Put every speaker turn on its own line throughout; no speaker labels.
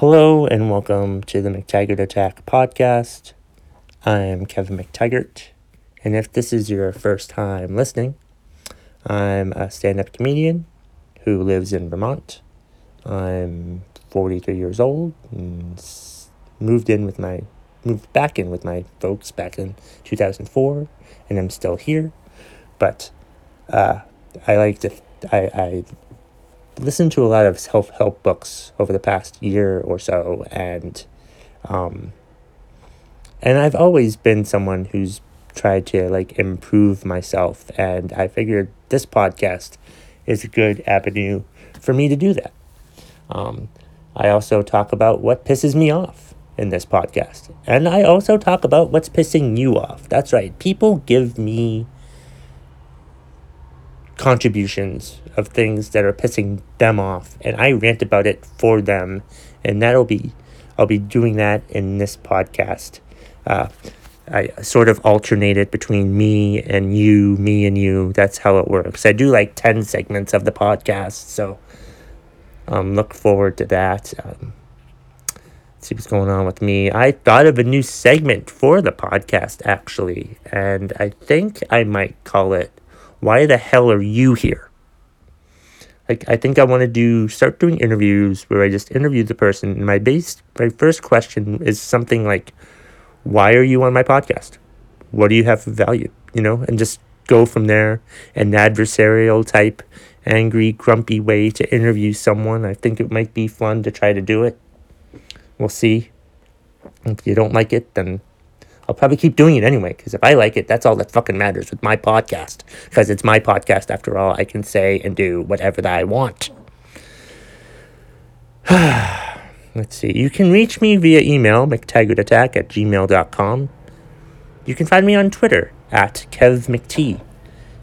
Hello and welcome to the McTaggart Attack podcast. I'm Kevin McTaggart, and if this is your first time listening, I'm a stand up comedian who lives in Vermont. I'm 43 years old and moved in with my moved back in with my folks back in 2004 and I'm still here but uh, I like to I, I listened to a lot of self help books over the past year or so, and um, and I've always been someone who's tried to like improve myself, and I figured this podcast is a good avenue for me to do that. Um, I also talk about what pisses me off in this podcast, and I also talk about what's pissing you off. That's right, people give me contributions of things that are pissing them off and I rant about it for them and that'll be I'll be doing that in this podcast. Uh, I sort of alternate it between me and you, me and you. That's how it works. I do like 10 segments of the podcast, so um, look forward to that. Um, see what's going on with me. I thought of a new segment for the podcast, actually, and I think I might call it why the hell are you here? Like, I think I want to do, start doing interviews where I just interview the person. And my base, my first question is something like, why are you on my podcast? What do you have for value? You know, and just go from there. An adversarial type, angry, grumpy way to interview someone. I think it might be fun to try to do it. We'll see. If you don't like it, then I'll probably keep doing it anyway because if I like it, that's all that fucking matters with my podcast. Because it's my podcast after all. I can say and do whatever that I want. Let's see. You can reach me via email, mctaggartattack at gmail.com. You can find me on Twitter at kevmct.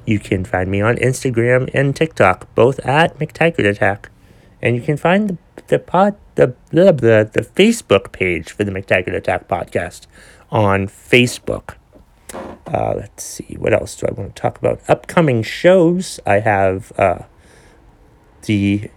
You can find me on Instagram and TikTok, both at McTaggartAttack. And you can find the, the pod the, the, the, the Facebook page for the McTaggart Attack podcast on Facebook. Uh, let's see, what else do I want to talk about? Upcoming shows. I have uh, the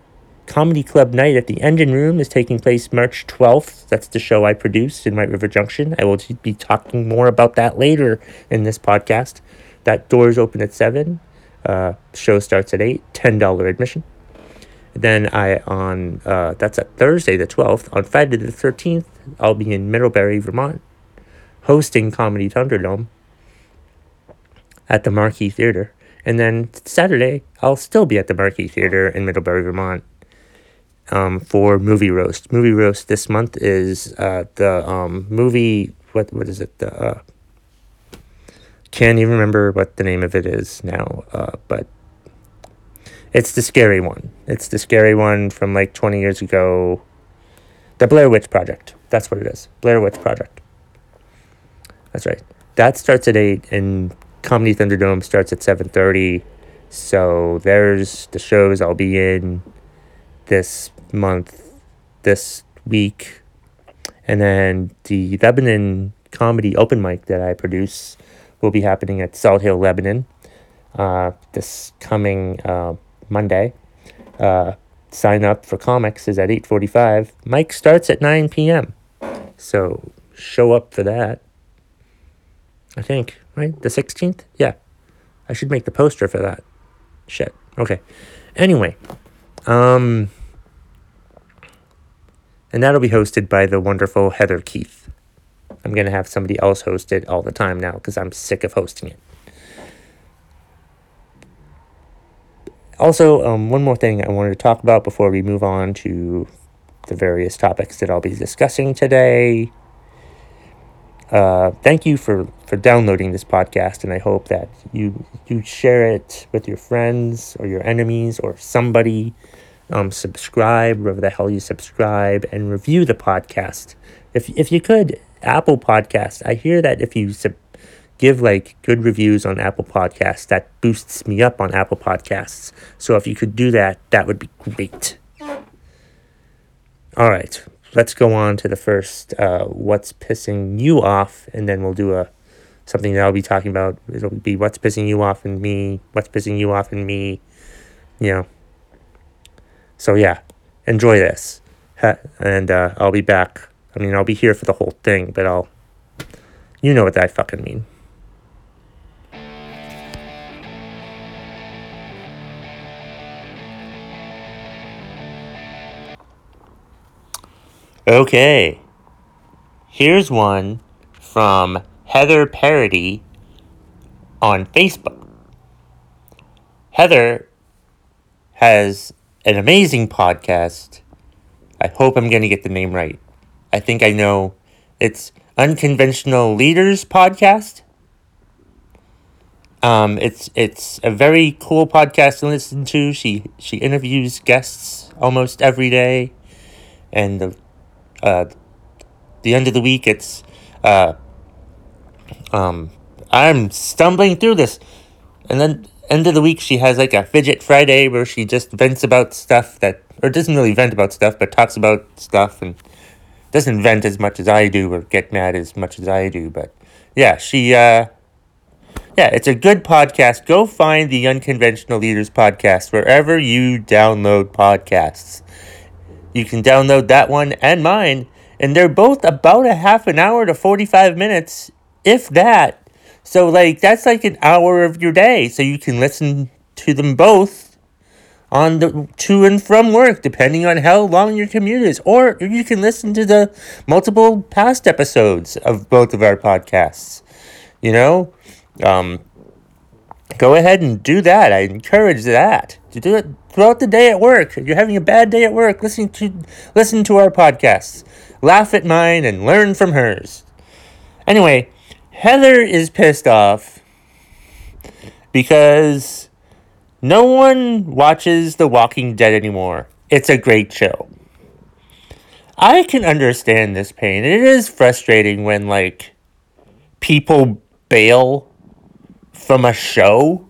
Comedy Club Night at the Engine Room is taking place March 12th. That's the show I produced in White River Junction. I will be talking more about that later in this podcast. That doors open at 7. Uh, show starts at 8. $10 admission. Then I on uh, that's at Thursday the 12th. On Friday the 13th, I'll be in Middlebury, Vermont hosting Comedy Thunderdome at the Marquis Theater. And then Saturday, I'll still be at the Marquis Theater in Middlebury, Vermont um, for Movie Roast. Movie Roast this month is uh, the um, movie, what what is it? The, uh, can't even remember what the name of it is now, uh, but it's the scary one. It's the scary one from like 20 years ago. The Blair Witch Project. That's what it is. Blair Witch Project. That's right. That starts at eight, and Comedy Thunderdome starts at seven thirty. So there's the shows I'll be in this month, this week, and then the Lebanon comedy open mic that I produce will be happening at Salt Hill, Lebanon, uh, this coming uh, Monday. Uh, sign up for comics is at 8.45 mike starts at 9 p.m so show up for that I think, right? The 16th? Yeah. I should make the poster for that. Shit. Okay. Anyway, um, and that'll be hosted by the wonderful Heather Keith. I'm going to have somebody else host it all the time now because I'm sick of hosting it. Also, um, one more thing I wanted to talk about before we move on to the various topics that I'll be discussing today. Uh, thank you for, for downloading this podcast, and I hope that you you share it with your friends or your enemies or somebody. Um, subscribe wherever the hell you subscribe and review the podcast. If if you could, Apple Podcast. I hear that if you sub- give like good reviews on Apple Podcasts, that boosts me up on Apple Podcasts. So if you could do that, that would be great. All right, let's go on to the first uh, what's pissing you off and then we'll do a something that i'll be talking about it'll be what's pissing you off in me what's pissing you off in me you know so yeah enjoy this and uh, I'll be back. I mean, I'll be here for the whole thing, but I'll. You know what I fucking mean. Okay. Here's one from Heather Parody on Facebook. Heather has an amazing podcast. I hope I'm going to get the name right. I think I know it's Unconventional Leaders Podcast. Um, it's it's a very cool podcast to listen to. She she interviews guests almost every day, and the uh, the end of the week it's uh, um, I'm stumbling through this, and then end of the week she has like a fidget Friday where she just vents about stuff that or doesn't really vent about stuff but talks about stuff and doesn't vent as much as I do or get mad as much as I do. But yeah, she uh, yeah, it's a good podcast. Go find the Unconventional Leaders podcast wherever you download podcasts. You can download that one and mine, and they're both about a half an hour to 45 minutes, if that. So, like, that's like an hour of your day. So you can listen to them both on the to and from work, depending on how long your commute is. Or you can listen to the multiple past episodes of both of our podcasts. You know? Um, go ahead and do that. I encourage that. To do it throughout the day at work. You're having a bad day at work, listen to listen to our podcasts. Laugh at mine and learn from hers. Anyway, Heather is pissed off because no one watches The Walking Dead anymore. It's a great show. I can understand this pain. It is frustrating when like people bail from a show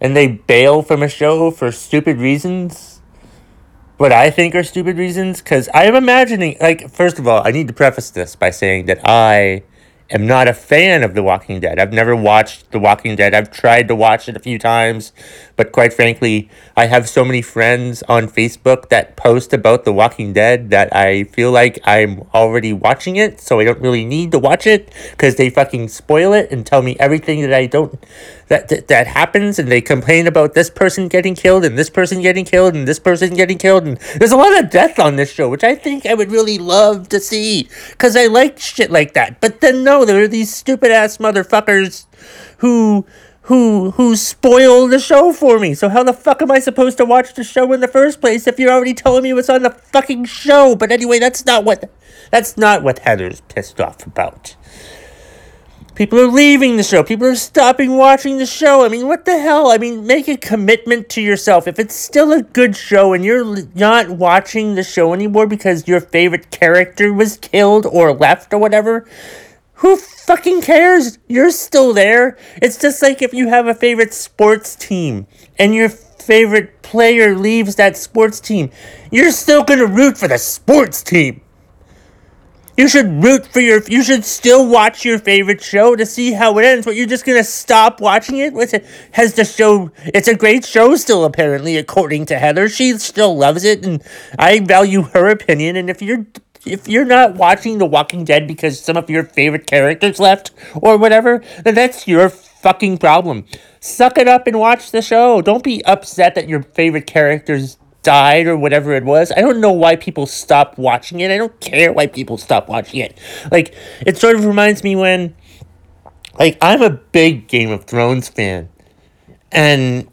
and they bail from a show for stupid reasons. What I think are stupid reasons cuz I'm imagining like first of all, I need to preface this by saying that I am not a fan of The Walking Dead. I've never watched The Walking Dead. I've tried to watch it a few times, but quite frankly, I have so many friends on Facebook that post about The Walking Dead that I feel like I'm already watching it, so I don't really need to watch it because they fucking spoil it and tell me everything that I don't that, that that happens and they complain about this person getting killed and this person getting killed and this person getting killed and there's a lot of death on this show which I think I would really love to see cuz I like shit like that. But then no, there are these stupid ass motherfuckers who who who spoil the show for me. So how the fuck am I supposed to watch the show in the first place if you're already telling me what's on the fucking show? But anyway, that's not what that's not what Heather's pissed off about. People are leaving the show. People are stopping watching the show. I mean, what the hell? I mean, make a commitment to yourself. If it's still a good show and you're not watching the show anymore because your favorite character was killed or left or whatever, who fucking cares? You're still there. It's just like if you have a favorite sports team and your favorite player leaves that sports team, you're still gonna root for the sports team. You should root for your. You should still watch your favorite show to see how it ends. But you're just gonna stop watching it. It? Has the show? It's a great show still, apparently, according to Heather. She still loves it, and I value her opinion. And if you're if you're not watching The Walking Dead because some of your favorite characters left or whatever, then that's your fucking problem. Suck it up and watch the show. Don't be upset that your favorite characters died or whatever it was. I don't know why people stop watching it. I don't care why people stop watching it. Like it sort of reminds me when like I'm a big Game of Thrones fan. And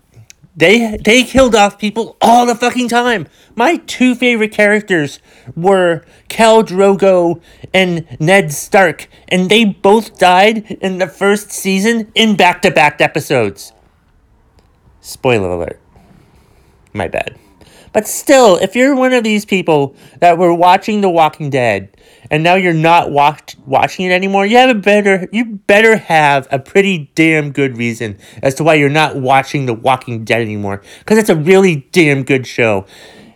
they they killed off people all the fucking time. My two favorite characters were Khal Drogo and Ned Stark, and they both died in the first season in back-to-back episodes. Spoiler alert. My bad. But still, if you're one of these people that were watching The Walking Dead and now you're not watch- watching it anymore, you have a better you better have a pretty damn good reason as to why you're not watching The Walking Dead anymore cuz it's a really damn good show.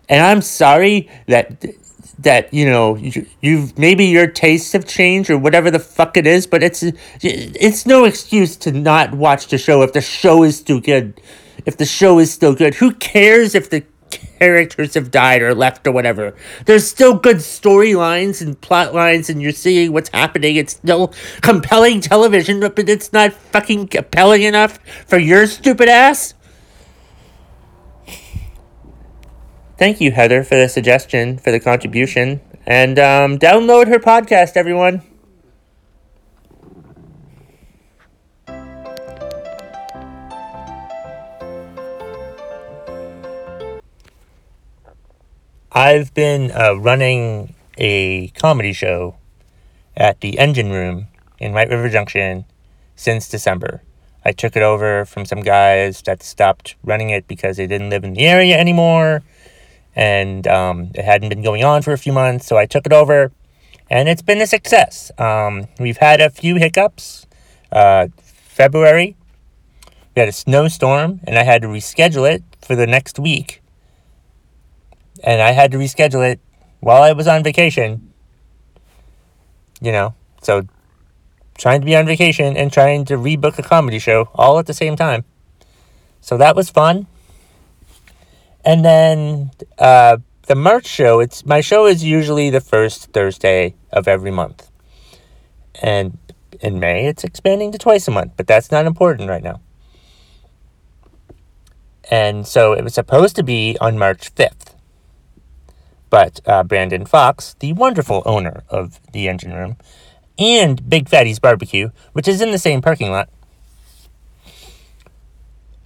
And I'm sorry that that you know you, you've maybe your tastes have changed or whatever the fuck it is, but it's it's no excuse to not watch the show if the show is still good. If the show is still good, who cares if the characters have died or left or whatever. There's still good storylines and plot lines, and you're seeing what's happening. It's still compelling television, but it's not fucking compelling enough for your stupid ass. Thank you, Heather, for the suggestion, for the contribution. And um, download her podcast, everyone. I've been uh, running a comedy show at the Engine Room in White River Junction since December. I took it over from some guys that stopped running it because they didn't live in the area anymore and um, it hadn't been going on for a few months, so I took it over and it's been a success. Um, we've had a few hiccups. Uh, February, we had a snowstorm and I had to reschedule it for the next week and I had to reschedule it while I was on vacation. You know, so trying to be on vacation and trying to rebook a comedy show all at the same time. So that was fun. And then uh, the March show, it's my show is usually the first Thursday of every month. And in May, it's expanding to twice a month, but that's not important right now. And so it was supposed to be on March 5th. But uh, Brandon Fox, the wonderful owner of the engine room, and Big Fatty's Barbecue, which is in the same parking lot,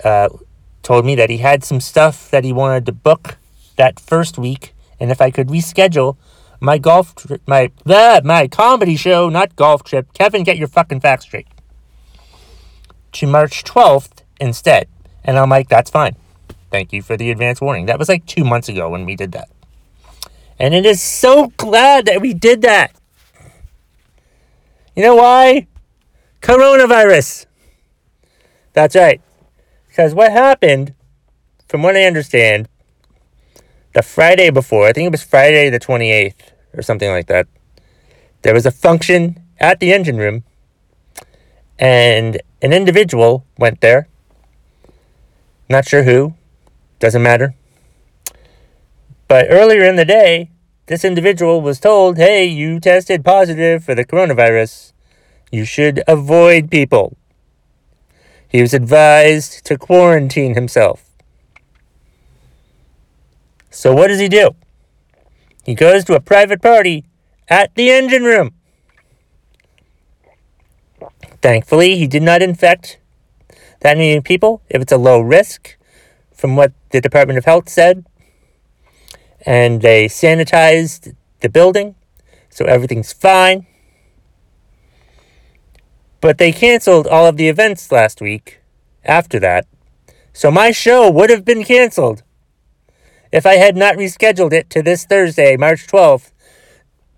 uh, told me that he had some stuff that he wanted to book that first week, and if I could reschedule my golf trip, my blah, my comedy show, not golf trip. Kevin, get your fucking facts straight. To March 12th instead. And I'm like, that's fine. Thank you for the advance warning. That was like two months ago when we did that. And it is so glad that we did that. You know why? Coronavirus. That's right. Because what happened, from what I understand, the Friday before, I think it was Friday the 28th or something like that, there was a function at the engine room, and an individual went there. Not sure who, doesn't matter. But earlier in the day, this individual was told, hey, you tested positive for the coronavirus. You should avoid people. He was advised to quarantine himself. So, what does he do? He goes to a private party at the engine room. Thankfully, he did not infect that many people if it's a low risk, from what the Department of Health said and they sanitized the building, so everything's fine. But they canceled all of the events last week after that, so my show would have been canceled if I had not rescheduled it to this Thursday, March 12th.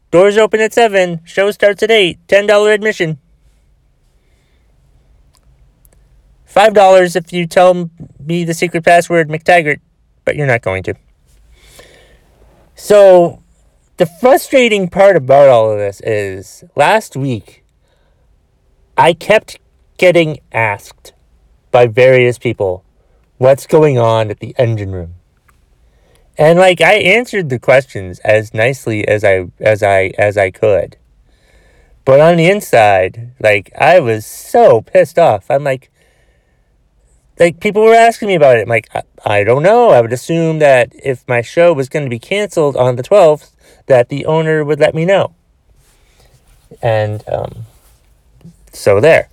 Doors open at 7, show starts at 8, $10 admission. $5 if you tell me the secret password McTaggart, but you're not going to. So, the frustrating part about all of this is last week, I kept getting asked by various people what's going on at the engine room. And like I answered the questions as nicely as I as I as I could. But on the inside, like I was so pissed off. I'm like like people were asking me about it. I'm like, I, I don't know. I would assume that if my show was going to be canceled on the 12th, that the owner would let me know. And um, so there.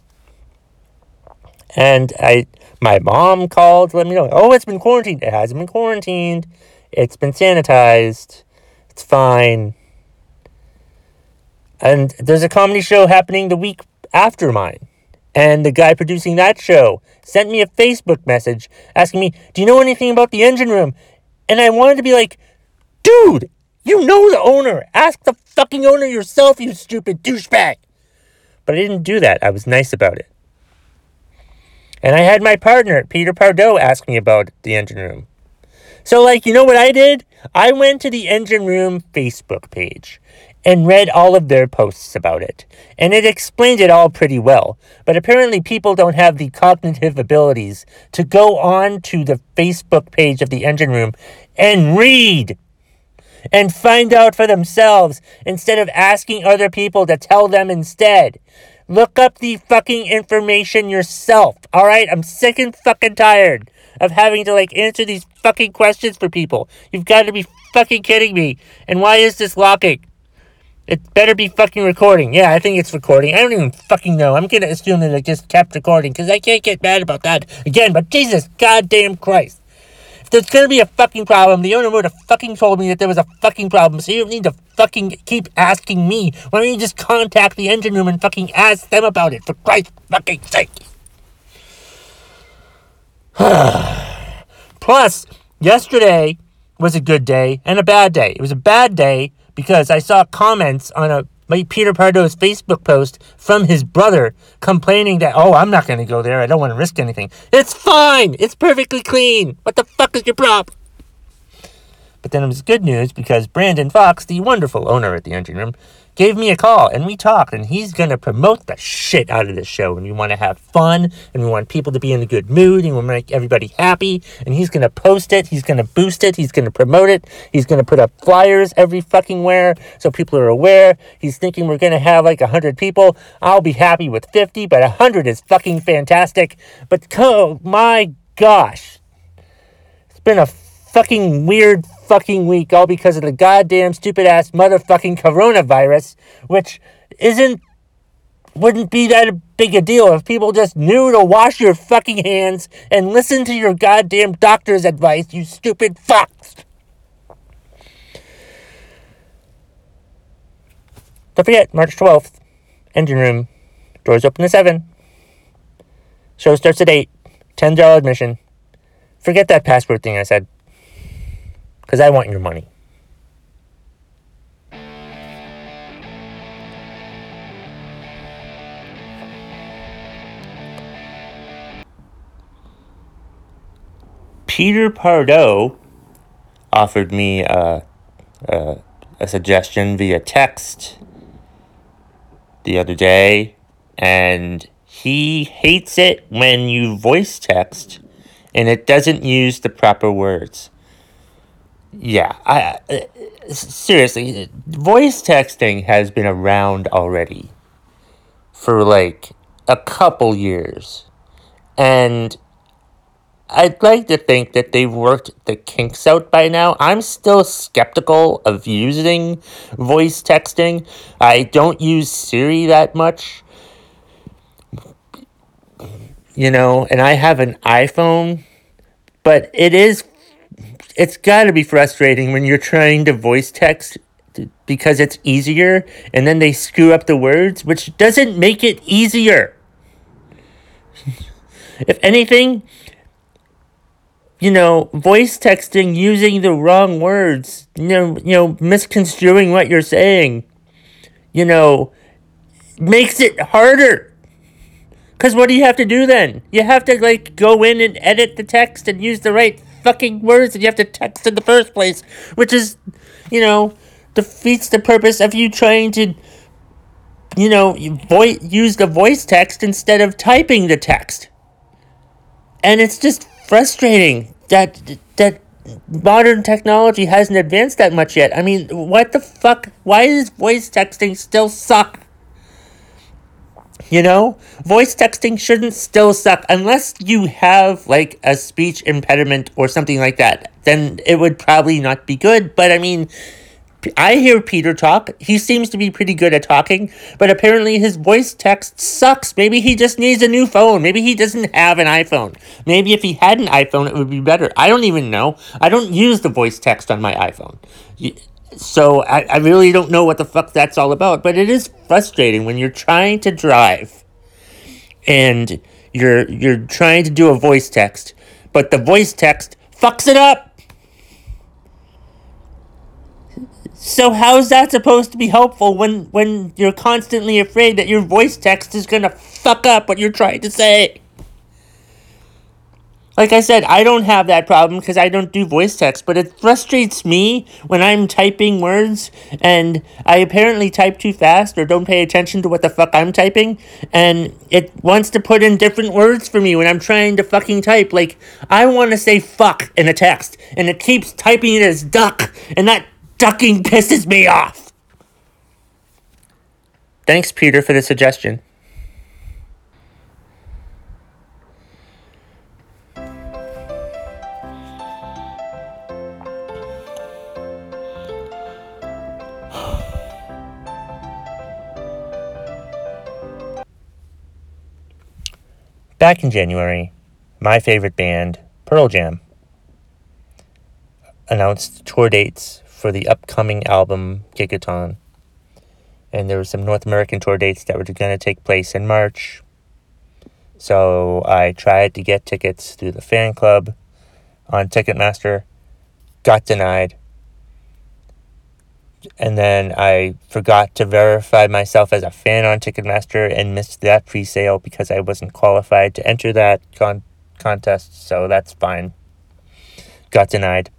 And I, my mom called to let me know. Oh, it's been quarantined. It hasn't been quarantined. It's been sanitized. It's fine. And there's a comedy show happening the week after mine. And the guy producing that show sent me a Facebook message asking me, Do you know anything about the engine room? And I wanted to be like, Dude, you know the owner. Ask the fucking owner yourself, you stupid douchebag. But I didn't do that. I was nice about it. And I had my partner, Peter Pardo, ask me about the engine room. So, like, you know what I did? I went to the engine room Facebook page and read all of their posts about it. And it explained it all pretty well. But apparently, people don't have the cognitive abilities to go on to the Facebook page of the engine room and read and find out for themselves instead of asking other people to tell them instead. Look up the fucking information yourself, alright? I'm sick and fucking tired of having to like answer these fucking questions for people. You've got to be fucking kidding me. And why is this locking? It better be fucking recording. Yeah, I think it's recording. I don't even fucking know. I'm gonna assume that it just kept recording because I can't get mad about that again. But Jesus goddamn Christ. If there's gonna be a fucking problem, the owner would have fucking told me that there was a fucking problem. So you don't need to fucking keep asking me. Why don't you just contact the engine room and fucking ask them about it, for Christ's fucking sake? Plus, yesterday was a good day and a bad day. It was a bad day because I saw comments on a Peter Pardo's Facebook post from his brother complaining that, oh, I'm not going to go there. I don't want to risk anything. It's fine. It's perfectly clean. What the fuck is your problem? But then it was good news because Brandon Fox, the wonderful owner at the engine room, gave me a call and we talked and he's going to promote the shit out of this show and we want to have fun and we want people to be in a good mood and we want to make everybody happy and he's going to post it he's going to boost it he's going to promote it he's going to put up flyers every fucking where so people are aware he's thinking we're going to have like 100 people i'll be happy with 50 but 100 is fucking fantastic but oh my gosh it's been a fucking weird fucking week all because of the goddamn stupid ass motherfucking coronavirus, which isn't wouldn't be that big a deal if people just knew to wash your fucking hands and listen to your goddamn doctor's advice, you stupid fucks. Don't forget, March 12th, engine room. Doors open at 7. Show starts at 8. $10 admission. Forget that password thing I said because I want your money. Peter Pardo offered me a, a, a, suggestion via text the other day, and he hates it when you voice text and it doesn't use the proper words. Yeah, I uh, seriously, voice texting has been around already for like a couple years. And I'd like to think that they've worked the kinks out by now. I'm still skeptical of using voice texting. I don't use Siri that much. You know, and I have an iPhone, but it is it's got to be frustrating when you're trying to voice text because it's easier and then they screw up the words, which doesn't make it easier. if anything, you know, voice texting using the wrong words, you know, you know, misconstruing what you're saying, you know, makes it harder. Cause what do you have to do then? You have to like go in and edit the text and use the right fucking words that you have to text in the first place, which is, you know, defeats the purpose of you trying to, you know, use the voice text instead of typing the text. And it's just frustrating that that modern technology hasn't advanced that much yet. I mean, what the fuck? Why does voice texting still suck? You know, voice texting shouldn't still suck unless you have like a speech impediment or something like that. Then it would probably not be good. But I mean, I hear Peter talk. He seems to be pretty good at talking, but apparently his voice text sucks. Maybe he just needs a new phone. Maybe he doesn't have an iPhone. Maybe if he had an iPhone, it would be better. I don't even know. I don't use the voice text on my iPhone. So I, I really don't know what the fuck that's all about, but it is frustrating when you're trying to drive and you're you're trying to do a voice text, but the voice text fucks it up. So how's that supposed to be helpful when when you're constantly afraid that your voice text is gonna fuck up what you're trying to say? Like I said, I don't have that problem because I don't do voice text, but it frustrates me when I'm typing words and I apparently type too fast or don't pay attention to what the fuck I'm typing and it wants to put in different words for me when I'm trying to fucking type. Like, I want to say fuck in a text and it keeps typing it as duck and that ducking pisses me off. Thanks, Peter, for the suggestion. Back in January, my favorite band, Pearl Jam, announced tour dates for the upcoming album Gigaton. And there were some North American tour dates that were going to take place in March. So I tried to get tickets through the fan club on Ticketmaster, got denied and then I forgot to verify myself as a fan on Ticketmaster and missed that pre-sale because I wasn't qualified to enter that con- contest, so that's fine. Got denied.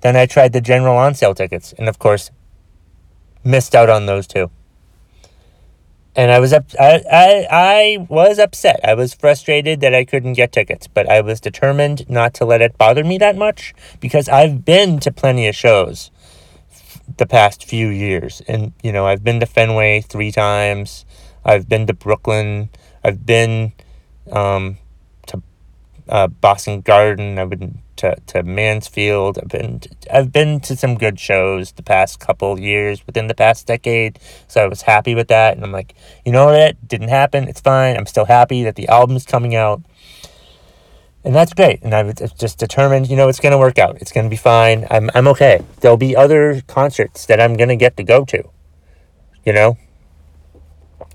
Then I tried the general on sale tickets, and of course, missed out on those too. And I was up, I, I, I was upset. I was frustrated that I couldn't get tickets, but I was determined not to let it bother me that much because I've been to plenty of shows the past few years. And, you know, I've been to Fenway three times. I've been to Brooklyn. I've been um, to uh, Boston Garden. I've been to, to Mansfield. I've been to, I've been to some good shows the past couple years within the past decade. So I was happy with that. And I'm like, you know what? Didn't happen. It's fine. I'm still happy that the album's coming out and that's great. And I've just determined, you know, it's going to work out. It's going to be fine. I'm, I'm okay. There'll be other concerts that I'm going to get to go to, you know?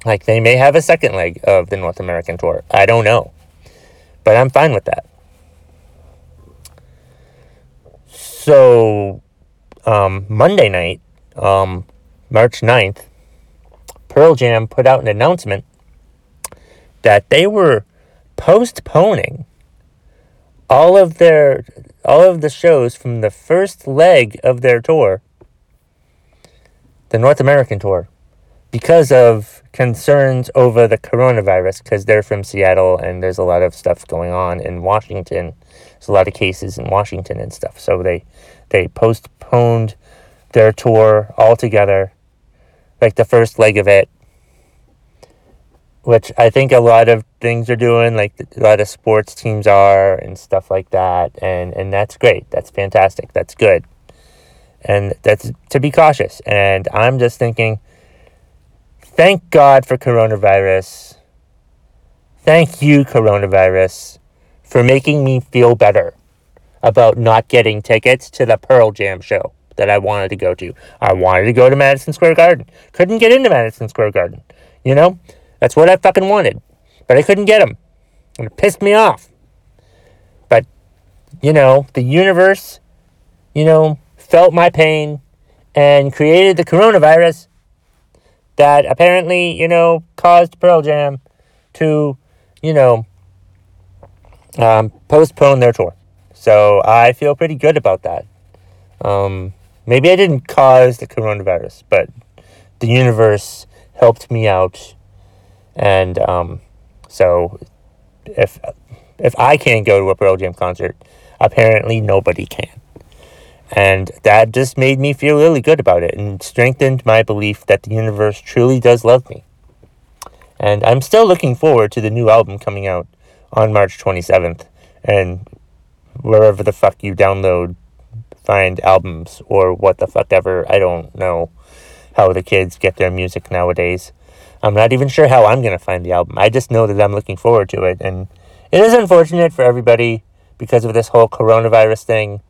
Like they may have a second leg of the North American tour. I don't know. But I'm fine with that. So, um, Monday night, um, March 9th, Pearl Jam put out an announcement that they were postponing all of their all of the shows from the first leg of their tour, the North American tour, because of concerns over the coronavirus, because they're from Seattle and there's a lot of stuff going on in Washington. There's a lot of cases in Washington and stuff. So they they postponed their tour altogether, like the first leg of it, which I think a lot of things are doing, like a lot of sports teams are and stuff like that, and and that's great. That's fantastic. That's good, and that's to be cautious. And I'm just thinking, thank God for coronavirus. Thank you, coronavirus, for making me feel better about not getting tickets to the Pearl Jam show that I wanted to go to. I wanted to go to Madison Square Garden. Couldn't get into Madison Square Garden. You know? That's what I fucking wanted. But I couldn't get them. And it pissed me off. But, you know, the universe, you know, felt my pain and created the coronavirus that apparently, you know, caused Pearl Jam to, you know, um, postpone their tour. So I feel pretty good about that. Um, maybe I didn't cause the coronavirus, but the universe helped me out and um, so if if I can't go to a Pearl Jam concert, apparently nobody can. And that just made me feel really good about it and strengthened my belief that the universe truly does love me. And I'm still looking forward to the new album coming out on March 27th. And wherever the fuck you download, find albums or what the fuck ever. I don't know how the kids get their music nowadays. I'm not even sure how I'm going to find the album. I just know that I'm looking forward to it. And it is unfortunate for everybody because of this whole coronavirus thing,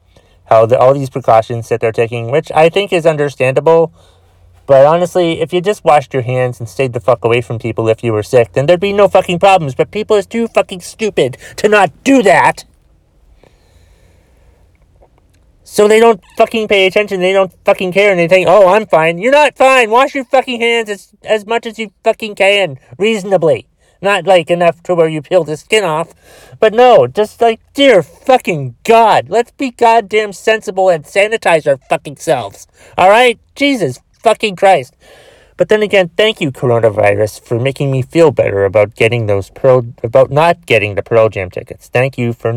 how the, all these precautions that they're taking, which I think is understandable. But honestly, if you just washed your hands and stayed the fuck away from people if you were sick, then there'd be no fucking problems. But people is too fucking stupid to not do that. So they don't fucking pay attention. They don't fucking care. And they think, oh, I'm fine. You're not fine. Wash your fucking hands as, as much as you fucking can, reasonably. Not like enough to where you peel the skin off. But no, just like, dear fucking God, let's be goddamn sensible and sanitize our fucking selves. Alright? Jesus fucking Christ. But then again, thank you, coronavirus, for making me feel better about getting those Pearl, about not getting the Pearl Jam tickets. Thank you for,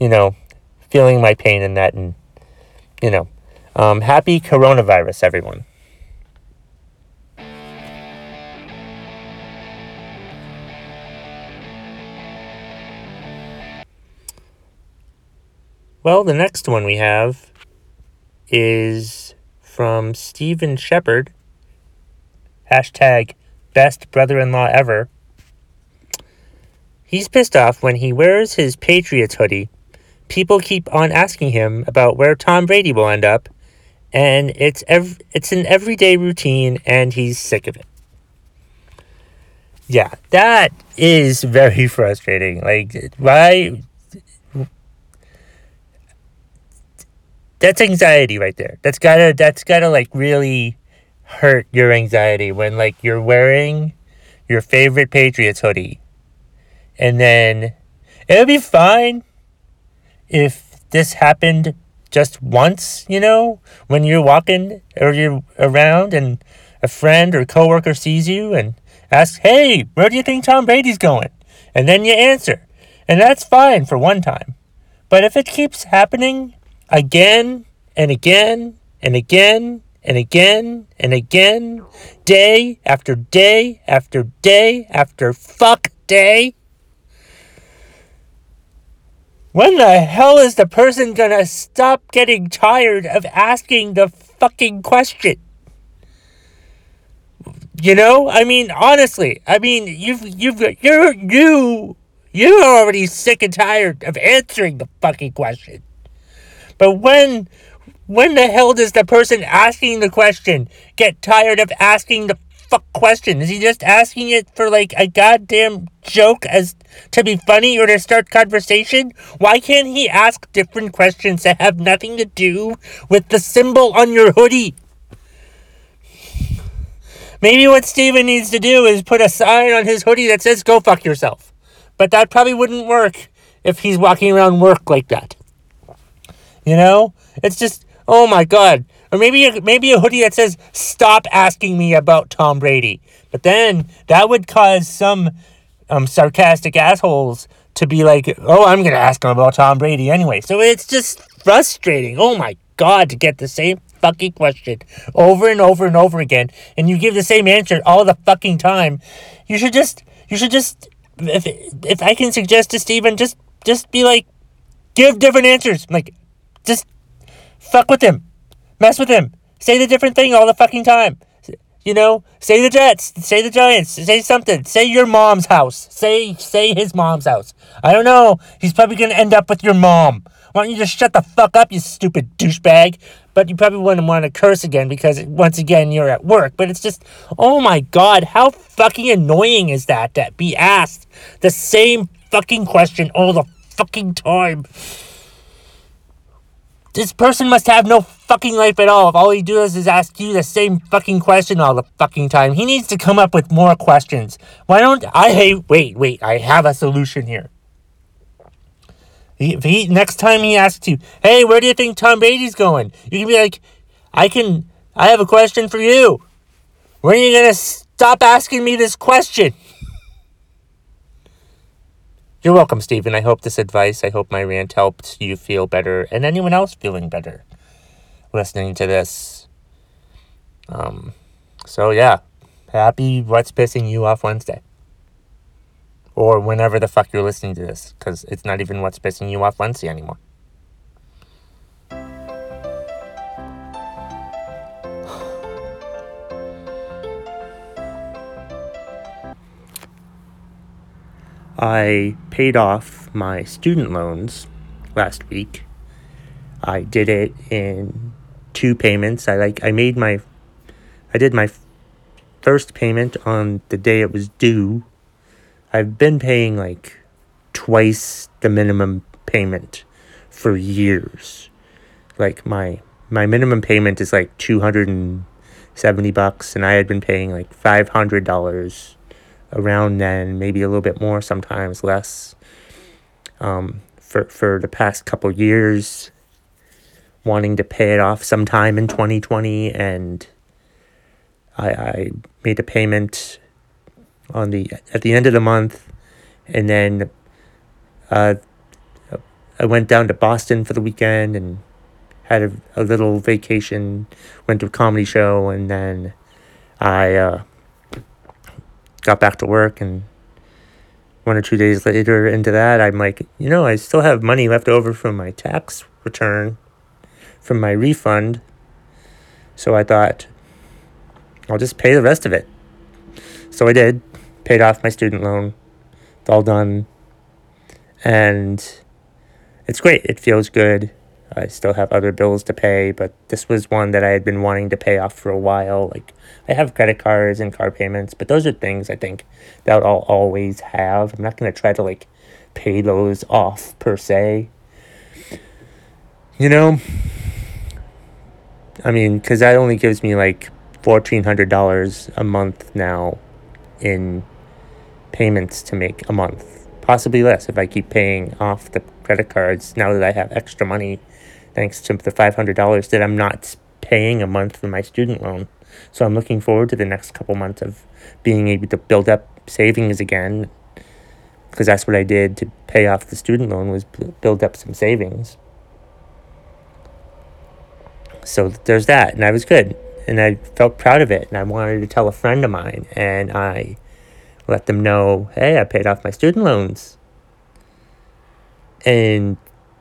you know, feeling my pain in that and, you know, um, happy coronavirus, everyone. Well, the next one we have is from Stephen Shepard. Hashtag best brother in law ever. He's pissed off when he wears his Patriots hoodie. People keep on asking him about where Tom Brady will end up, and it's ev- it's an everyday routine, and he's sick of it. Yeah, that is very frustrating. Like, why? That's anxiety right there. That's gotta. That's gotta like really hurt your anxiety when like you're wearing your favorite Patriots hoodie, and then it'll be fine if this happened just once, you know, when you're walking or you're around and a friend or coworker sees you and asks, "Hey, where do you think Tom Brady's going?" And then you answer. And that's fine for one time. But if it keeps happening again and again and again and again and again, day after day after day after fuck day, when the hell is the person gonna stop getting tired of asking the fucking question? You know, I mean, honestly, I mean, you've you've you're you you're already sick and tired of answering the fucking question. But when when the hell does the person asking the question get tired of asking the fuck question? Is he just asking it for like a goddamn joke as to be funny or to start conversation? Why can't he ask different questions that have nothing to do with the symbol on your hoodie? Maybe what Steven needs to do is put a sign on his hoodie that says go fuck yourself. But that probably wouldn't work if he's walking around work like that. You know? It's just oh my god. Or maybe maybe a hoodie that says "Stop asking me about Tom Brady." But then that would cause some um, sarcastic assholes to be like, "Oh, I'm gonna ask him about Tom Brady anyway." So it's just frustrating. Oh my god, to get the same fucking question over and over and over again, and you give the same answer all the fucking time. You should just, you should just, if if I can suggest to Steven, just just be like, give different answers. Like, just fuck with him. Mess with him. Say the different thing all the fucking time. You know, say the Jets, say the Giants, say something. Say your mom's house. Say say his mom's house. I don't know. He's probably gonna end up with your mom. Why don't you just shut the fuck up, you stupid douchebag? But you probably wouldn't want to curse again because once again you're at work. But it's just, oh my god, how fucking annoying is that to be asked the same fucking question all the fucking time? This person must have no fucking life at all if all he does is ask you the same fucking question all the fucking time. He needs to come up with more questions. Why don't I hey wait, wait, I have a solution here. He, he next time he asks you, "Hey, where do you think Tom Brady's going?" You can be like, "I can I have a question for you. When are you to stop asking me this question?" You're welcome, Stephen. I hope this advice, I hope my rant helped you feel better and anyone else feeling better listening to this. Um, so, yeah, happy What's Pissing You Off Wednesday. Or whenever the fuck you're listening to this, because it's not even What's Pissing You Off Wednesday anymore. I paid off my student loans last week. I did it in two payments. I like I made my I did my first payment on the day it was due. I've been paying like twice the minimum payment for years. Like my my minimum payment is like 270 bucks and I had been paying like $500 around then, maybe a little bit more, sometimes less. Um, for for the past couple years, wanting to pay it off sometime in 2020, and I, I made a payment on the at the end of the month, and then uh, I went down to Boston for the weekend and had a, a little vacation, went to a comedy show, and then I uh, got back to work. And one or two days later into that, I'm like, you know, I still have money left over from my tax return, from my refund. So I thought, I'll just pay the rest of it. So I did, paid off my student loan. It's all done. And it's great. It feels good. I still have other bills to pay, but this was one that I had been wanting to pay off for a while. Like, I have credit cards and car payments, but those are things I think that I'll always have. I'm not going to try to, like, pay those off per se. You know? I mean, because that only gives me, like, $1,400 a month now in payments to make a month. Possibly less if I keep paying off the credit cards now that I have extra money thanks to the $500 that I'm not paying a month for my student loan. So I'm looking forward to the next couple months of being able to build up savings again because that's what I did to pay off the student loan was build up some savings. So there's that and I was good and I felt proud of it and I wanted to tell a friend of mine and I let them know, "Hey, I paid off my student loans." And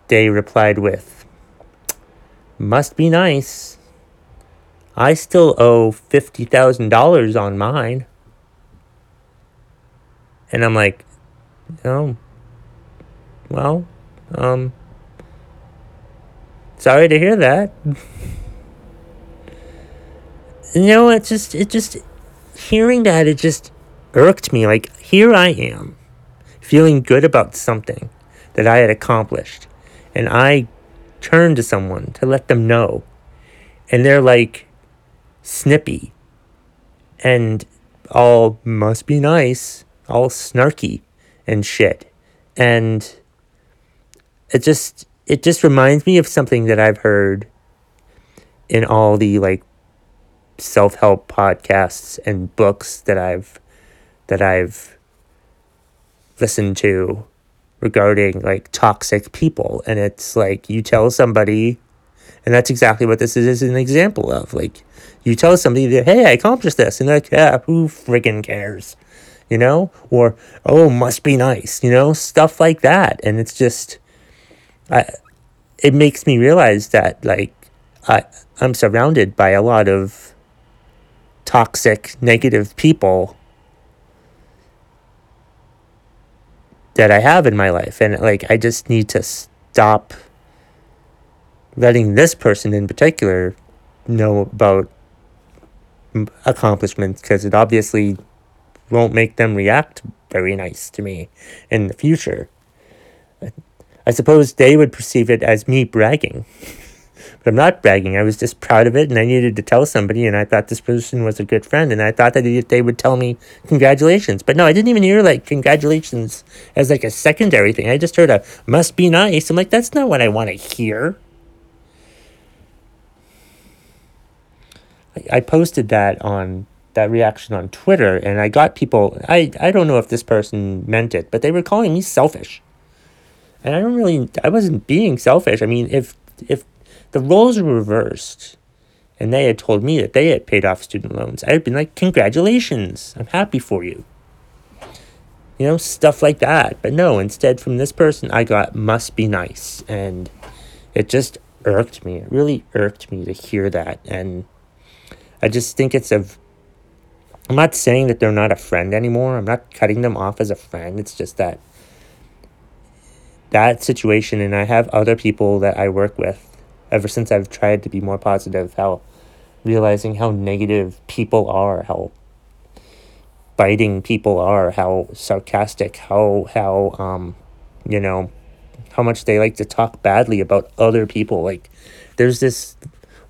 they replied with, Must be nice. I still owe $50,000 on mine. And I'm like, Oh, well, um, sorry to hear that. you know, it just, it just, hearing that, it just irked me. Like, here I am, feeling good about something that I had accomplished. And I turn to someone to let them know. And they're like snippy and all must be nice, all snarky and shit. And it just it just reminds me of something that I've heard in all the like self-help podcasts and books that I've that I've listened to regarding like toxic people. And it's like you tell somebody, and that's exactly what this is, is an example of. Like you tell somebody that, hey, I accomplished this. And they're like, yeah, who friggin' cares? You know? Or, oh, must be nice, you know? Stuff like that. And it's just, I, it makes me realize that like I, I'm surrounded by a lot of toxic, negative people that I have in my life. And like, I just need to stop letting this person in particular know about accomplishments because it obviously won't make them react very nice to me in the future. I suppose they would perceive it as me bragging. But I'm not bragging. I was just proud of it, and I needed to tell somebody, and I thought this person was a good friend, and I thought that they would tell me congratulations. But no, I didn't even hear like congratulations as like a secondary thing. I just heard a must be nice. I'm like, that's not what I want to hear. I posted that on that reaction on Twitter, and I got people. I I don't know if this person meant it, but they were calling me selfish. And I don't really. I wasn't being selfish. I mean, if if the roles were reversed and they had told me that they had paid off student loans, I had been like, Congratulations, I'm happy for you. You know, stuff like that. But no, instead, from this person, I got must be nice. And it just irked me. It really irked me to hear that. And I just think it's a. I'm not saying that they're not a friend anymore. I'm not cutting them off as a friend. It's just that that situation, and I have other people that I work with ever since I've tried to be more positive, how realizing how negative people are, how biting people are, how sarcastic, how how um, you know, how much they like to talk badly about other people. Like there's this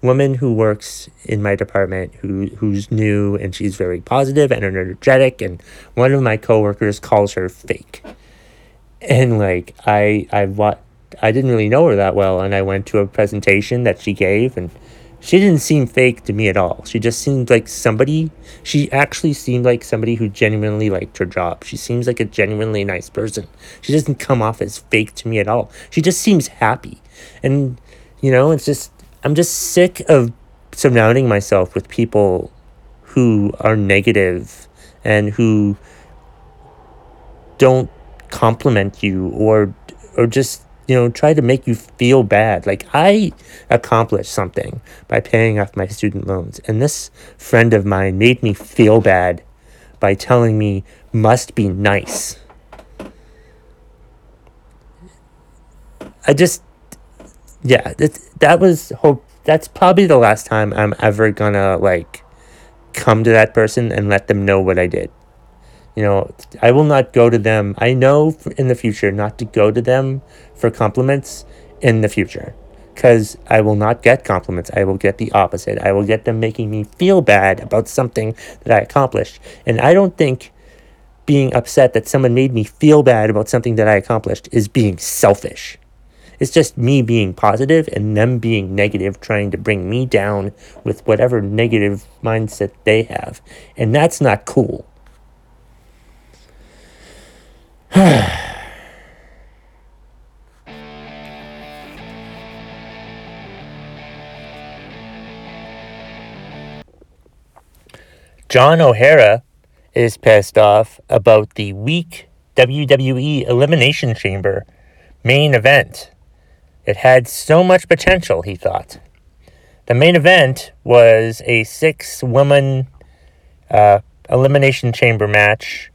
woman who works in my department who who's new and she's very positive and energetic and one of my coworkers calls her fake. And like I I what I didn't really know her that well and I went to a presentation that she gave and she didn't seem fake to me at all. She just seemed like somebody, she actually seemed like somebody who genuinely liked her job. She seems like a genuinely nice person. She doesn't come off as fake to me at all. She just seems happy. And, you know, it's just, I'm just sick of surrounding myself with people who are negative and who don't compliment you or or just you know, try to make you feel bad. Like I accomplished something by paying off my student loans. And this friend of mine made me feel bad by telling me must be nice. I just yeah, that that was hope that's probably the last time I'm ever gonna like come to that person and let them know what I did. You know, I will not go to them. I know in the future not to go to them for compliments in the future because I will not get compliments. I will get the opposite. I will get them making me feel bad about something that I accomplished. And I don't think being upset that someone made me feel bad about something that I accomplished is being selfish. It's just me being positive and them being negative, trying to bring me down with whatever negative mindset they have. And that's not cool. John O'Hara is pissed off about the weak WWE Elimination Chamber main event. It had so much potential, he thought. The main event was a six woman uh, Elimination Chamber match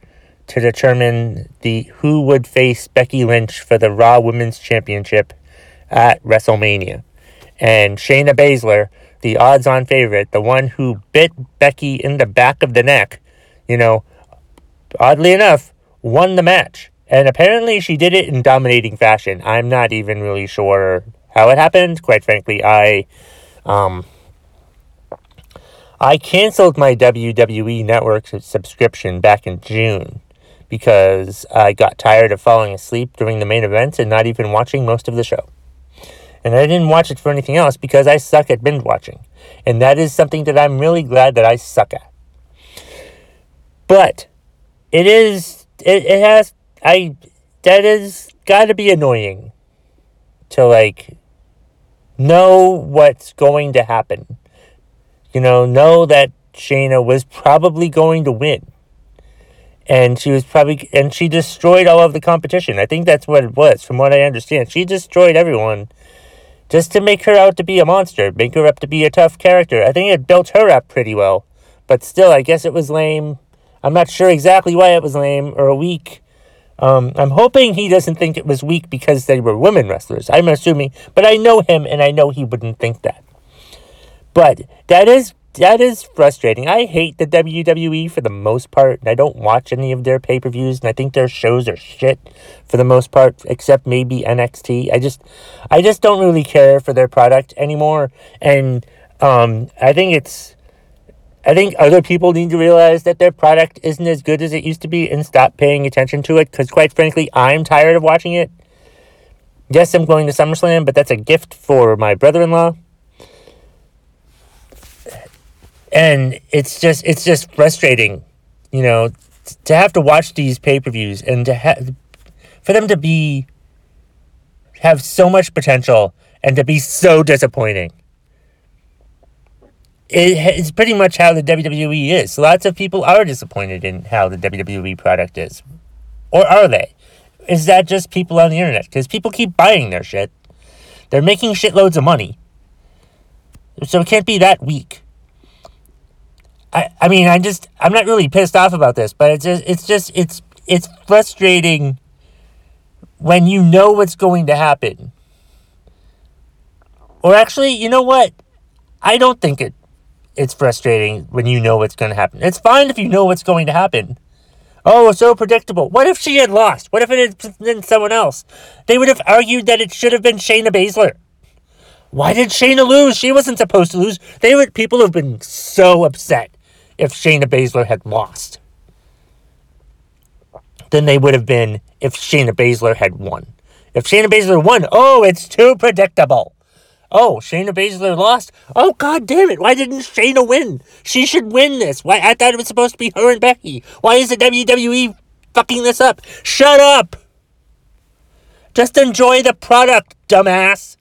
to determine the who would face Becky Lynch for the Raw Women's Championship at WrestleMania. And Shayna Baszler, the odds-on favorite, the one who bit Becky in the back of the neck, you know, oddly enough, won the match. And apparently she did it in dominating fashion. I'm not even really sure how it happened. Quite frankly, I um I canceled my WWE Network subscription back in June because I got tired of falling asleep during the main event and not even watching most of the show. And I didn't watch it for anything else because I suck at binge watching. And that is something that I'm really glad that I suck at. But it is, it, it has, I, that is gotta be annoying to like know what's going to happen. You know, know that Shayna was probably going to win and she was probably and she destroyed all of the competition. I think that's what it was, from what I understand. She destroyed everyone just to make her out to be a monster, make her up to be a tough character. I think it built her up pretty well, but still, I guess it was lame. I'm not sure exactly why it was lame or weak. Um, I'm hoping he doesn't think it was weak because they were women wrestlers. I'm assuming, but I know him and I know he wouldn't think that. But that is that is frustrating. I hate the WWE for the most part, and I don't watch any of their pay per views, and I think their shows are shit for the most part, except maybe NXT. I just, I just don't really care for their product anymore, and um, I think it's, I think other people need to realize that their product isn't as good as it used to be, and stop paying attention to it. Because quite frankly, I'm tired of watching it. Yes, I'm going to SummerSlam, but that's a gift for my brother-in-law and it's just it's just frustrating, you know, to have to watch these pay per views and to have for them to be have so much potential and to be so disappointing. it's pretty much how the WWE is. Lots of people are disappointed in how the WWE product is. Or are they? Is that just people on the internet? Because people keep buying their shit. They're making shitloads of money. So it can't be that weak. I, I mean, I just, I'm not really pissed off about this, but it's just, it's just, it's, it's frustrating when you know what's going to happen. Or actually, you know what? I don't think it, it's frustrating when you know what's going to happen. It's fine if you know what's going to happen. Oh, so predictable. What if she had lost? What if it had been someone else? They would have argued that it should have been Shayna Baszler. Why did Shayna lose? She wasn't supposed to lose. They were people have been so upset if Shayna Baszler had lost than they would have been if Shayna Baszler had won. If Shayna Baszler won, oh, it's too predictable. Oh, Shayna Baszler lost. Oh, god damn it! Why didn't Shayna win? She should win this. Why? I thought it was supposed to be her and Becky. Why is the WWE fucking this up? Shut up. Just enjoy the product, dumbass.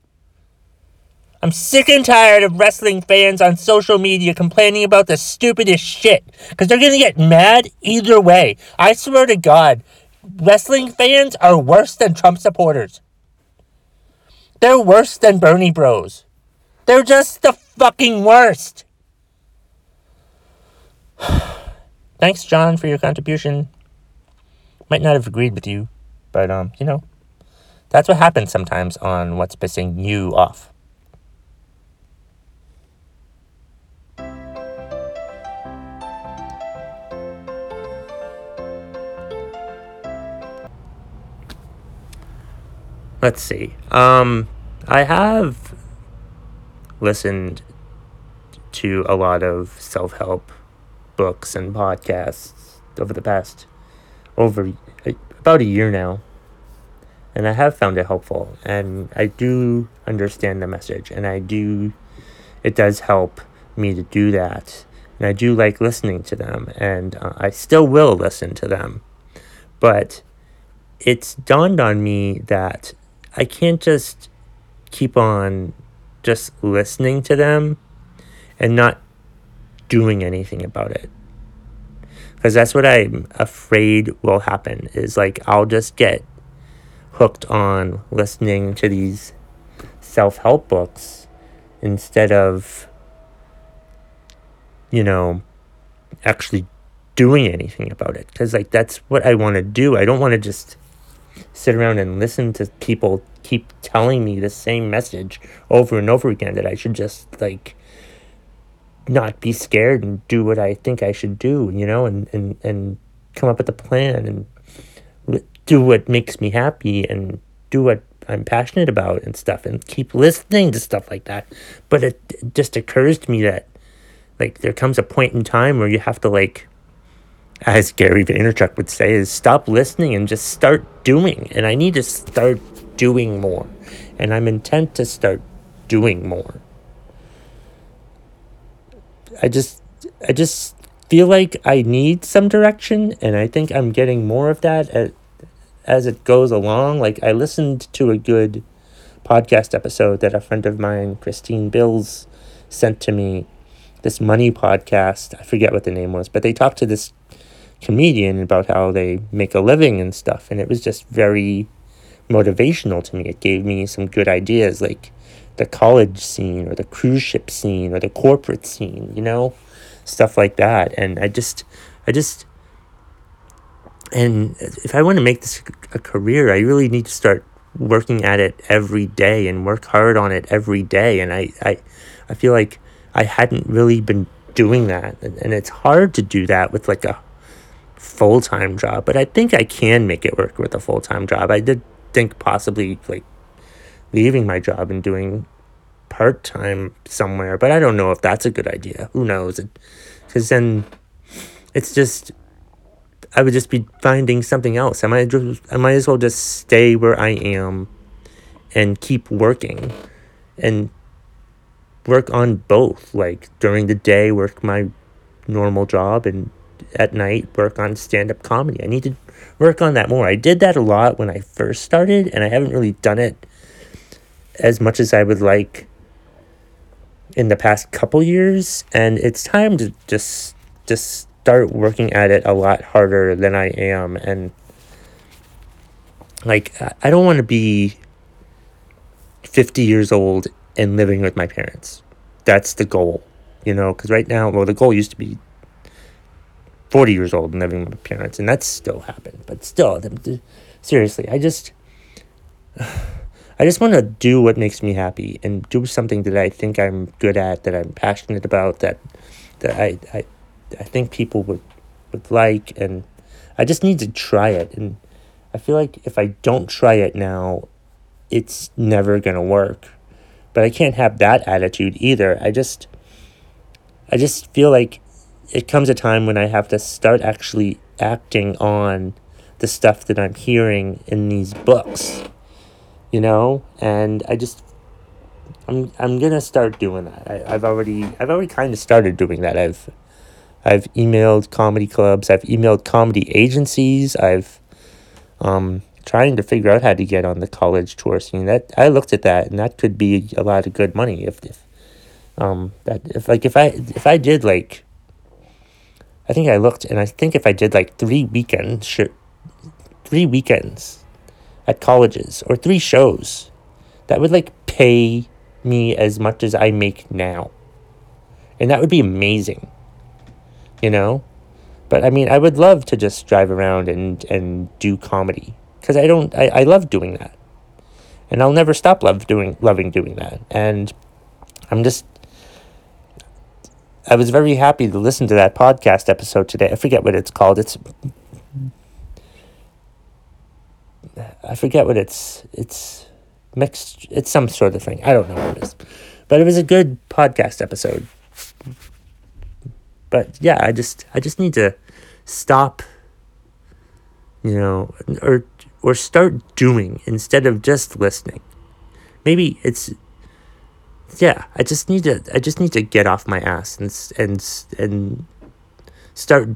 I'm sick and tired of wrestling fans on social media complaining about the stupidest shit. Because they're going to get mad either way. I swear to God, wrestling fans are worse than Trump supporters. They're worse than Bernie Bros. They're just the fucking worst. Thanks, John, for your contribution. Might not have agreed with you, but, um, you know, that's what happens sometimes on what's pissing you off. Let's see. Um, I have listened to a lot of self help books and podcasts over the past over about a year now. And I have found it helpful. And I do understand the message. And I do, it does help me to do that. And I do like listening to them. And uh, I still will listen to them. But it's dawned on me that I can't just keep on just listening to them and not doing anything about it. Because that's what I'm afraid will happen is like I'll just get hooked on listening to these self help books instead of, you know, actually doing anything about it. Because, like, that's what I want to do. I don't want to just sit around and listen to people keep telling me the same message over and over again that I should just like not be scared and do what I think I should do, you know, and, and, and come up with a plan and do what makes me happy and do what I'm passionate about and stuff and keep listening to stuff like that. But it, it just occurs to me that like there comes a point in time where you have to like as Gary Vaynerchuk would say, is stop listening and just start doing. And I need to start doing more. And I'm intent to start doing more. I just I just feel like I need some direction and I think I'm getting more of that as, as it goes along. Like I listened to a good podcast episode that a friend of mine, Christine Bills, sent to me. This money podcast, I forget what the name was, but they talked to this comedian about how they make a living and stuff. And it was just very motivational to me. It gave me some good ideas like the college scene or the cruise ship scene or the corporate scene, you know, stuff like that. And I just, I just, and if I want to make this a career, I really need to start working at it every day and work hard on it every day. And I, I, I feel like I hadn't really been doing that. And, and it's hard to do that with like a full time job, but I think I can make it work with a full time job. I did think possibly like leaving my job and doing part time somewhere, but I don't know if that's a good idea. Who knows? Because then it's just I would just be finding something else. I might just, I might as well just stay where I am and keep working and work on both. Like during the day, work my normal job and at night work on stand up comedy. I need to work on that more. I did that a lot when I first started, and I haven't really done it as much as I would like in the past couple years. And it's time to just just start working at it a lot harder than I am. And like, I don't want to be 50 years old and living with my parents. That's the goal, you know, because right now, well, the goal used to be 40 years old and living with my parents, and that's still happened. But still, seriously, I just, I just want to do what makes me happy and do something that I think I'm good at, that I'm passionate about, that, that I, I, I think people would, would like, and I just need to try it. And I feel like if I don't try it now, it's never gonna work. But I can't have that attitude either. I just I just feel like it comes a time when I have to start actually acting on the stuff that I'm hearing in these books. You know? And I just I'm I'm gonna start doing that. I, I've already I've already kind of started doing that. I've I've emailed comedy clubs. I've emailed comedy agencies. I've um trying to figure out how to get on the college tour scene. That I looked at that, and that could be a lot of good money if, if um that if like if I if I did like. I think I looked, and I think if I did like three weekends, sure, three weekends at colleges or three shows, that would like pay me as much as I make now. And that would be amazing. You know? But I mean, I would love to just drive around and, and do comedy because I don't, I, I love doing that. And I'll never stop love doing, loving doing that. And I'm just, I was very happy to listen to that podcast episode today. I forget what it's called. It's, I forget what it's, it's, mixed it's some sort of thing i don't know what it is but it was a good podcast episode but yeah i just i just need to stop you know or or start doing instead of just listening maybe it's yeah i just need to i just need to get off my ass and and and start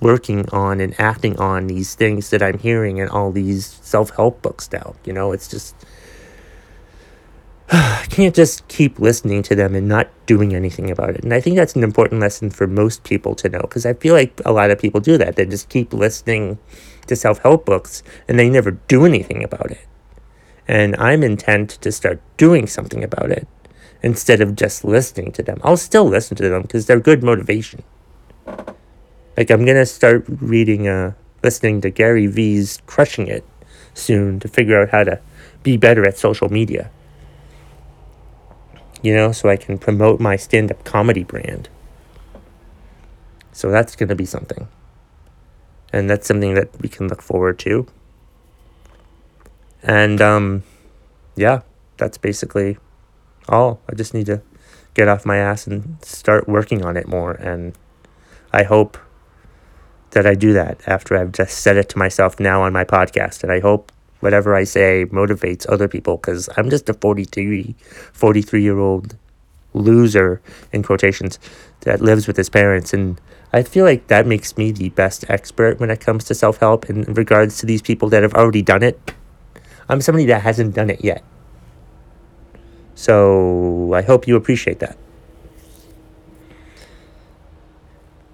working on and acting on these things that i'm hearing in all these self-help books now you know it's just I can't just keep listening to them and not doing anything about it. And I think that's an important lesson for most people to know because I feel like a lot of people do that. They just keep listening to self help books and they never do anything about it. And I'm intent to start doing something about it instead of just listening to them. I'll still listen to them because they're good motivation. Like I'm gonna start reading, uh, listening to Gary Vee's Crushing It soon to figure out how to be better at social media you know, so I can promote my stand up comedy brand. So that's to be something. And that's something that we can look forward to. And um, yeah, that's basically all. I just need to get off my ass and start working on it more. And I hope that I do that after I've just said it to myself now on my podcast. And I hope whatever I say motivates other people because I'm just a 43, 43 year old loser in quotations that lives with his parents and I feel like that makes me the best expert when it comes to self help in regards to these people that have already done it. I'm somebody that hasn't done it yet. So I hope you appreciate that.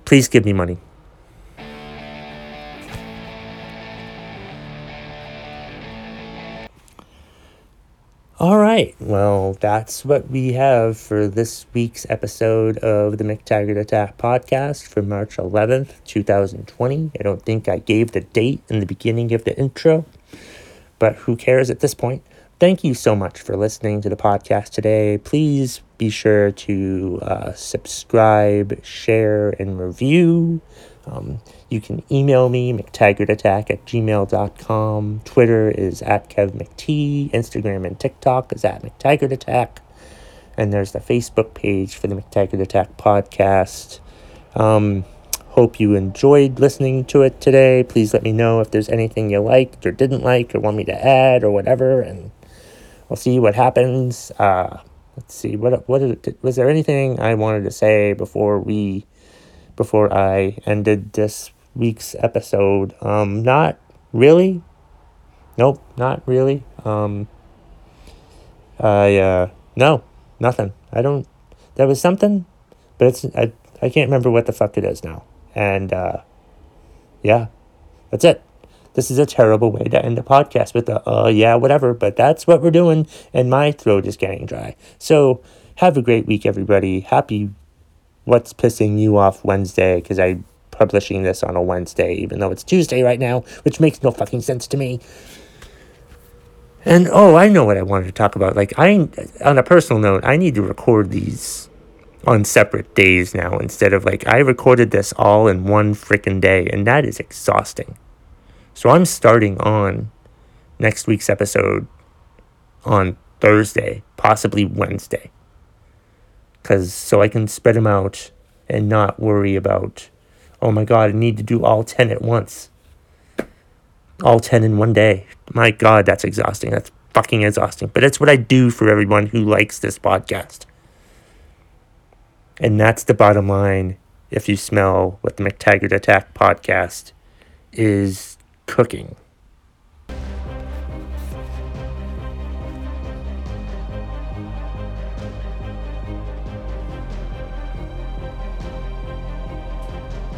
Please give me money. All right. Well, that's what we have for this week's episode of the McTaggart Attack podcast for March 11th, 2020. I don't think I gave the date in the beginning of the intro, but who cares at this point? Thank you so much for listening to the podcast today. Please be sure to uh, subscribe, share, and review. Um, you can email me, McTaggartAttack at gmail.com. Twitter is at KevMcT. Instagram and TikTok is at McTaggartAttack. And there's the Facebook page for the McTaggart Attack podcast. Um, hope you enjoyed listening to it today. Please let me know if there's anything you liked or didn't like or want me to add or whatever. And we'll see what happens. Uh, let's see. What, what was there anything I wanted to say before we before I ended this week's episode. Um, not really. Nope, not really. Um, I uh, no, nothing. I don't. There was something, but it's I I can't remember what the fuck it is now. And uh, yeah, that's it. This is a terrible way to end a podcast with the uh yeah whatever, but that's what we're doing, and my throat is getting dry. So have a great week, everybody. Happy what's pissing you off Wednesday because I'm publishing this on a Wednesday, even though it's Tuesday right now, which makes no fucking sense to me. And oh, I know what I wanted to talk about. Like, I, on a personal note, I need to record these on separate days now instead of like, I recorded this all in one freaking day, and that is exhausting. So I'm starting on next week's episode on Thursday possibly Wednesday. Cause so I can spread them out and not worry about, oh my god, I need to do all ten at once. All ten in one day. My god, that's exhausting. That's fucking exhausting. But it's what I do for everyone who likes this podcast. And that's the bottom line. If you smell what the McTaggart Attack podcast is cooking.